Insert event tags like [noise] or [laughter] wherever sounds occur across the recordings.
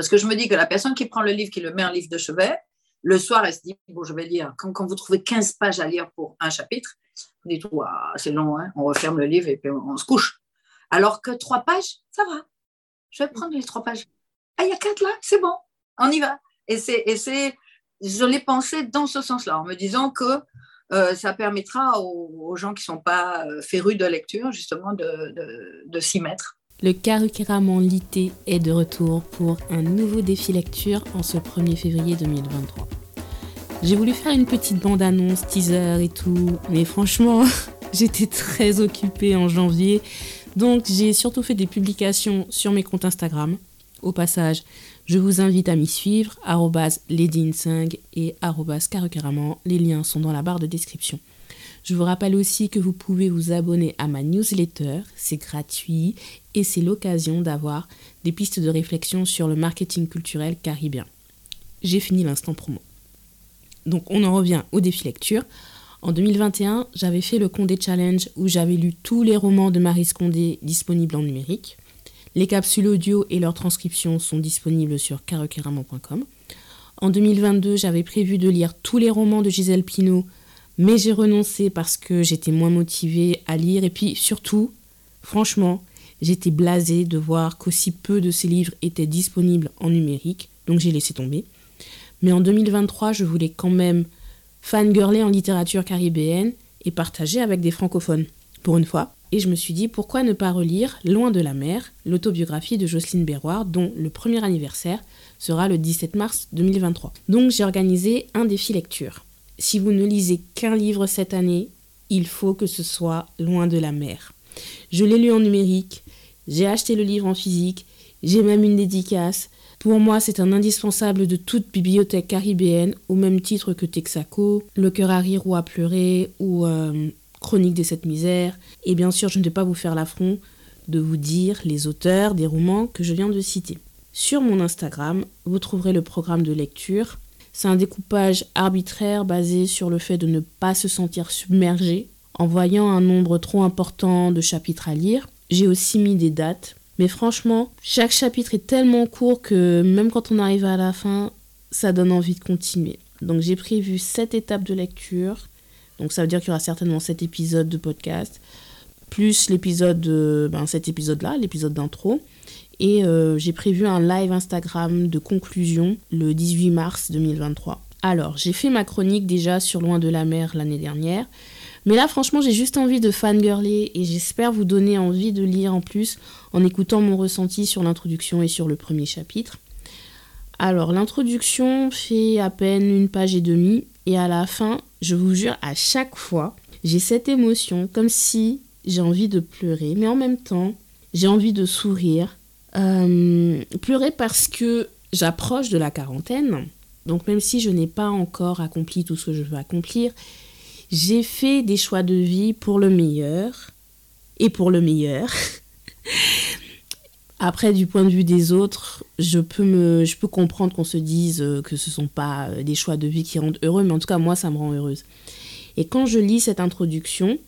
Parce que je me dis que la personne qui prend le livre, qui le met en livre de chevet, le soir, elle se dit, bon, je vais lire. Quand, vous trouvez 15 pages à lire pour un chapitre, vous dites, c'est long, hein. on referme le livre et puis on, se couche. Alors que trois pages, ça va. Je vais prendre les trois pages. Ah, il y a quatre là, c'est bon, on y va. Et c'est, je l'ai pensé dans ce sens-là, en me disant que euh, ça permettra aux, gens qui ne sont pas euh, férus de lecture, justement, de s'y mettre. Le Karukeraman Lité est de retour pour un nouveau défi lecture en ce 1er février 2023. J'ai voulu faire une petite bande-annonce, teaser et tout, mais franchement, [laughs] j'étais très occupée en janvier, donc j'ai surtout fait des publications sur mes comptes Instagram. Au passage, je vous invite à m'y suivre, ledin5 et karukeraman, les liens sont dans la barre de description. Je vous rappelle aussi que vous pouvez vous abonner à ma newsletter, c'est gratuit et c'est l'occasion d'avoir des pistes de réflexion sur le marketing culturel caribéen. J'ai fini l'instant promo. Donc on en revient au défi lecture. En 2021, j'avais fait le Condé Challenge où j'avais lu tous les romans de Marie Condé disponibles en numérique. Les capsules audio et leurs transcriptions sont disponibles sur caroqueramon.com. En 2022, j'avais prévu de lire tous les romans de Gisèle Pinault mais j'ai renoncé parce que j'étais moins motivée à lire. Et puis surtout, franchement, j'étais blasée de voir qu'aussi peu de ces livres étaient disponibles en numérique. Donc j'ai laissé tomber. Mais en 2023, je voulais quand même fangirler en littérature caribéenne et partager avec des francophones, pour une fois. Et je me suis dit, pourquoi ne pas relire Loin de la mer, l'autobiographie de Jocelyne Berroir, dont le premier anniversaire sera le 17 mars 2023. Donc j'ai organisé un défi lecture si vous ne lisez qu'un livre cette année, il faut que ce soit Loin de la mer. Je l'ai lu en numérique, j'ai acheté le livre en physique, j'ai même une dédicace. Pour moi, c'est un indispensable de toute bibliothèque caribéenne, au même titre que Texaco, Le cœur à rire ou à pleurer, ou euh, Chronique des sept misères. Et bien sûr, je ne vais pas vous faire l'affront de vous dire les auteurs des romans que je viens de citer. Sur mon Instagram, vous trouverez le programme de lecture c'est un découpage arbitraire basé sur le fait de ne pas se sentir submergé en voyant un nombre trop important de chapitres à lire. J'ai aussi mis des dates. Mais franchement, chaque chapitre est tellement court que même quand on arrive à la fin, ça donne envie de continuer. Donc j'ai prévu 7 étapes de lecture. Donc ça veut dire qu'il y aura certainement 7 épisodes de podcast. Plus l'épisode, ben cet épisode-là, l'épisode d'intro. Et euh, j'ai prévu un live Instagram de conclusion le 18 mars 2023. Alors, j'ai fait ma chronique déjà sur Loin de la mer l'année dernière. Mais là, franchement, j'ai juste envie de fangirler et j'espère vous donner envie de lire en plus en écoutant mon ressenti sur l'introduction et sur le premier chapitre. Alors, l'introduction fait à peine une page et demie et à la fin, je vous jure, à chaque fois, j'ai cette émotion comme si j'ai envie de pleurer, mais en même temps, j'ai envie de sourire euh, pleurer parce que j'approche de la quarantaine. Donc même si je n'ai pas encore accompli tout ce que je veux accomplir, j'ai fait des choix de vie pour le meilleur et pour le meilleur. [laughs] Après, du point de vue des autres, je peux, me, je peux comprendre qu'on se dise que ce ne sont pas des choix de vie qui rendent heureux, mais en tout cas, moi, ça me rend heureuse. Et quand je lis cette introduction,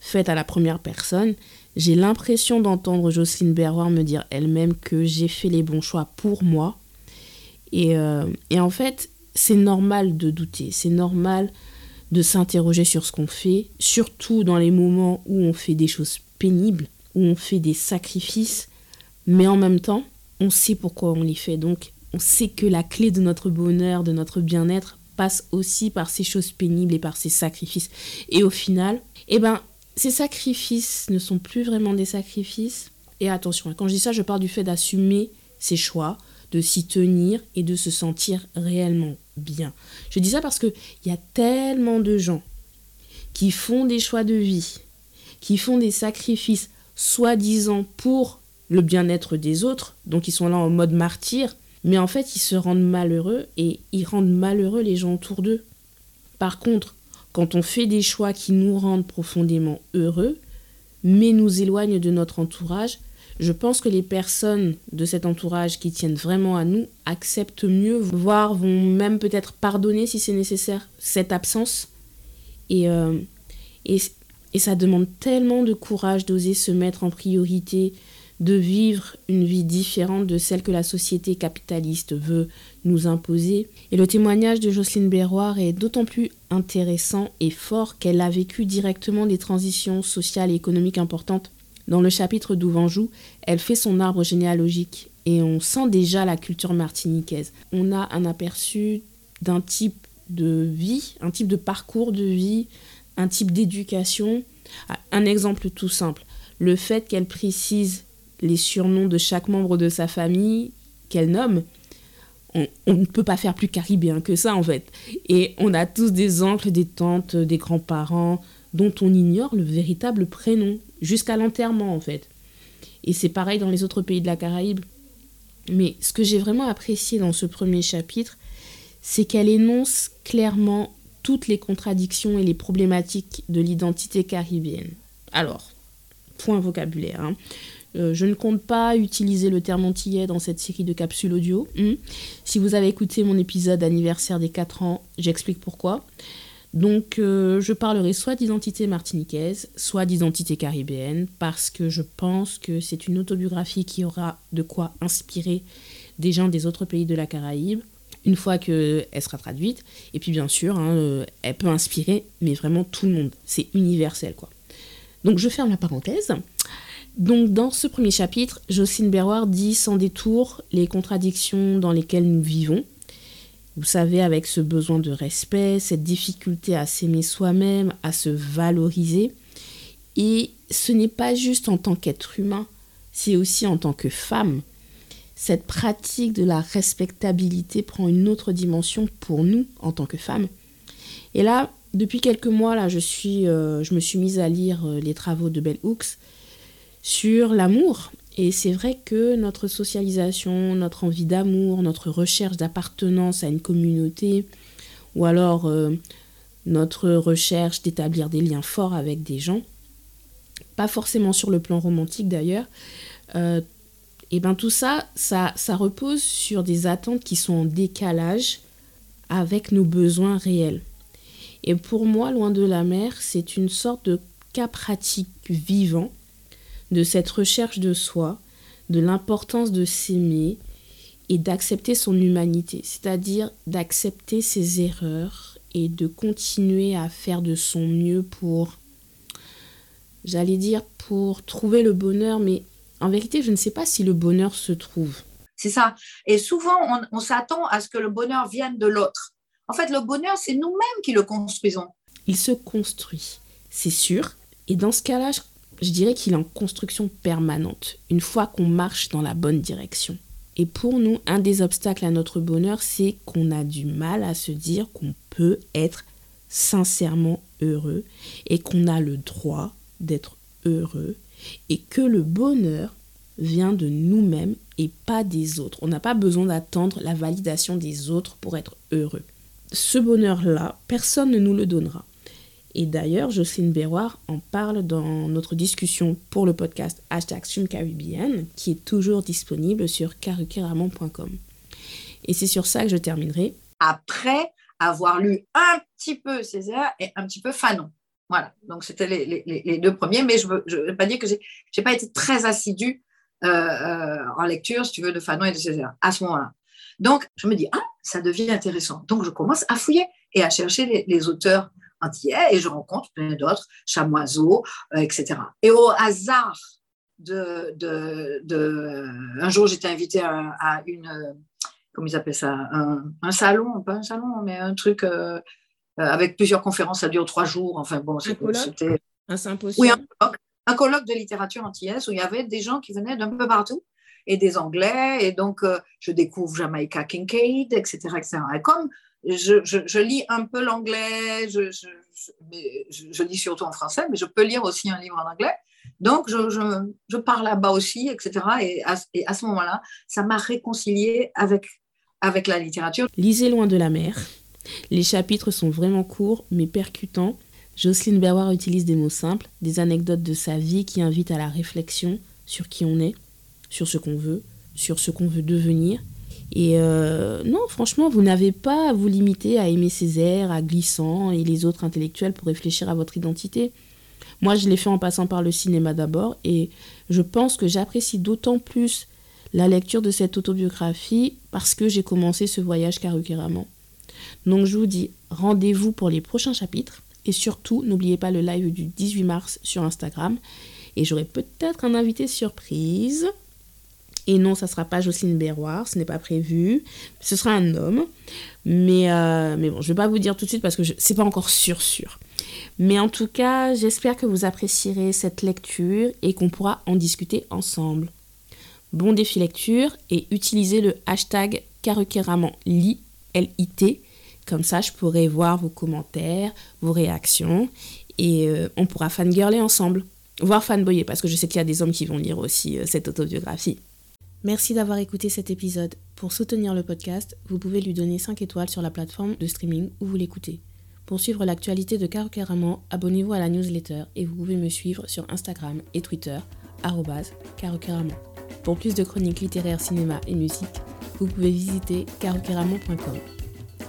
faite à la première personne, j'ai l'impression d'entendre Jocelyne Berroir me dire elle-même que j'ai fait les bons choix pour moi. Et, euh, et en fait, c'est normal de douter, c'est normal de s'interroger sur ce qu'on fait, surtout dans les moments où on fait des choses pénibles, où on fait des sacrifices, mais en même temps, on sait pourquoi on les fait. Donc, on sait que la clé de notre bonheur, de notre bien-être, passe aussi par ces choses pénibles et par ces sacrifices. Et au final, eh ben, ces sacrifices ne sont plus vraiment des sacrifices. Et attention, quand je dis ça, je parle du fait d'assumer ses choix, de s'y tenir et de se sentir réellement bien. Je dis ça parce qu'il y a tellement de gens qui font des choix de vie, qui font des sacrifices soi-disant pour le bien-être des autres, donc ils sont là en mode martyr, mais en fait ils se rendent malheureux et ils rendent malheureux les gens autour d'eux. Par contre, quand on fait des choix qui nous rendent profondément heureux, mais nous éloignent de notre entourage, je pense que les personnes de cet entourage qui tiennent vraiment à nous acceptent mieux, voire vont même peut-être pardonner si c'est nécessaire cette absence. Et, euh, et, et, ça demande tellement de courage d'oser se mettre en priorité, de vivre une vie différente de celle que la société capitaliste veut nous imposer. Et le témoignage de Jocelyne Berroir est d'autant plus intéressant et fort qu'elle a vécu directement des transitions sociales et économiques importantes. Dans le chapitre d'Ouvanjou, elle fait son arbre généalogique et on sent déjà la culture martiniquaise. On a un aperçu d'un type de vie, un type de parcours de vie, un type d'éducation. Un exemple tout simple, le fait qu'elle précise les surnoms de chaque membre de sa famille qu'elle nomme, on, ne peut pas faire plus caribéen que ça en fait. Et on a tous des oncles, des tantes, des grands-parents dont on ignore le véritable prénom, jusqu'à l'enterrement en fait. Et c'est pareil dans les autres pays de la Caraïbe. Mais ce que j'ai vraiment apprécié dans ce premier chapitre, c'est qu'elle énonce clairement toutes les contradictions et les problématiques de l'identité caribéenne. Alors, point vocabulaire. Hein. Euh, je ne compte pas utiliser le terme antillais dans cette série de capsules audio. Hmm. Si vous avez écouté mon épisode anniversaire des 4 ans, j'explique pourquoi. Donc euh, je parlerai soit d'identité martiniquaise, soit d'identité caribéenne, parce que je pense que c'est une autobiographie qui aura de quoi inspirer des gens des autres pays de la Caraïbe, une fois qu'elle sera traduite. Et puis bien sûr, hein, euh, elle peut inspirer, mais vraiment tout le monde. C'est universel, quoi. Donc je ferme la parenthèse. Donc dans ce premier chapitre, Jocelyne Berroir dit sans détour les contradictions dans lesquelles nous vivons. Vous savez, avec ce besoin de respect, cette difficulté à s'aimer soi-même, à se valoriser. Et ce n'est pas juste en tant qu'être humain, c'est aussi en tant que femme. Cette pratique de la respectabilité prend une autre dimension pour nous en tant que femmes. Et là, depuis quelques mois, là, je, suis, euh, je me suis mise à lire euh, les travaux de Bell Hooks sur l'amour. Et c'est vrai que notre socialisation, notre envie d'amour, notre recherche d'appartenance à une communauté, ou alors euh, notre recherche d'établir des liens forts avec des gens, pas forcément sur le plan romantique d'ailleurs, et bien tout ça, ça, ça repose sur des attentes qui sont en décalage avec nos besoins réels. Et pour moi, loin de la mer, c'est une sorte de cas pratique vivant de cette recherche de soi, de l'importance de s'aimer et d'accepter son humanité, c'est-à-dire d'accepter ses erreurs et de continuer à faire de son mieux pour, j'allais dire, pour trouver le bonheur, mais en vérité, je ne sais pas si le bonheur se trouve. C'est ça. Et souvent, on s'attend à ce que le bonheur vienne de l'autre. En fait, le bonheur, c'est nous-mêmes qui le construisons. Il se construit, c'est sûr. Et dans ce cas-là, je, dirais qu'il est en construction permanente, une fois qu'on marche dans la bonne direction. Et pour nous, un des obstacles à notre bonheur, c'est qu'on a du mal à se dire qu'on peut être sincèrement heureux et qu'on a le droit d'être heureux et que le bonheur vient de nous-mêmes et pas des autres. On n'a pas besoin d'attendre la validation des autres pour être heureux ce bonheur-là, personne ne nous le donnera. Et d'ailleurs, Jocelyne Berroir en parle dans notre discussion pour le podcast hashtag Caribbean, qui est toujours disponible sur carukiramon.com. Et c'est sur ça que je terminerai. Après avoir lu un petit peu Césaire et un petit peu Fanon. Voilà, donc c'était les, deux premiers, mais je ne veux, pas dire que je n'ai pas été très assidue euh, euh, en lecture, si tu veux, de Fanon et de Césaire à ce moment-là. Donc, je me dis, ah, ça devient intéressant. Donc, je commence à fouiller et à chercher les, auteurs entiers et je rencontre plein d'autres, Chamoiseau, euh, etc. Et au hasard de, de, un jour, j'étais invitée à, une, comment ils appellent ça, un, salon, pas un salon, mais un truc euh, avec plusieurs conférences, ça dure trois jours. Enfin bon, c'était un symposium. Oui, un colloque, un colloque de littérature antillaise où il y avait des gens qui venaient d'un peu partout et des Anglais. Et donc, euh, je découvre Jamaica Kincaid, etc. etc. Et comme je, lis un peu l'anglais, je, je, lis surtout en français, mais je peux lire aussi un livre en anglais. Donc, je, pars là-bas aussi, etc. Et à, ce moment-là, ça m'a réconcilié avec, la littérature. Lisez Loin de la mer. Les chapitres sont vraiment courts, mais percutants. Jocelyne Berroir utilise des mots simples, des anecdotes de sa vie qui invitent à la réflexion sur qui on est, sur ce qu'on veut, sur ce qu'on veut devenir. Et euh, non, franchement, vous n'avez pas à vous limiter à aimer Césaire, à Glissant et les autres intellectuels pour réfléchir à votre identité. Moi, je l'ai fait en passant par le cinéma d'abord et je pense que j'apprécie d'autant plus la lecture de cette autobiographie parce que j'ai commencé ce voyage Karukiraman. Donc je vous dis rendez-vous pour les prochains chapitres et surtout n'oubliez pas le live du 18 mars sur Instagram et j'aurai peut-être un invité surprise. Et non, ça sera pas Jocelyne Berroir, ce n'est pas prévu. Ce sera un homme. Mais, euh, mais bon, je ne vais pas vous dire tout de suite parce que ce n'est pas encore sûr sûr. Mais en tout cas, j'espère que vous apprécierez cette lecture et qu'on pourra en discuter ensemble. Bon défi lecture et utilisez le hashtag L-I-T. Comme ça, je pourrai voir vos commentaires, vos réactions et euh, on pourra fangirler ensemble. Voire fanboyer parce que je sais qu'il y a des hommes qui vont lire aussi euh, cette autobiographie. Merci d'avoir écouté cet épisode. Pour soutenir le podcast, vous pouvez lui donner 5 étoiles sur la plateforme de streaming où vous l'écoutez. Pour suivre l'actualité de Caro abonnez-vous à la newsletter et vous pouvez me suivre sur Instagram et Twitter, carocaramon. Pour plus de chroniques littéraires, cinéma et musique, vous pouvez visiter carocaramon.com.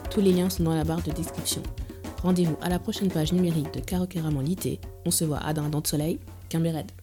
Tous les liens sont dans la barre de description. Rendez-vous à la prochaine page numérique de Caro Lité. On se voit à Dindon de Soleil, Red.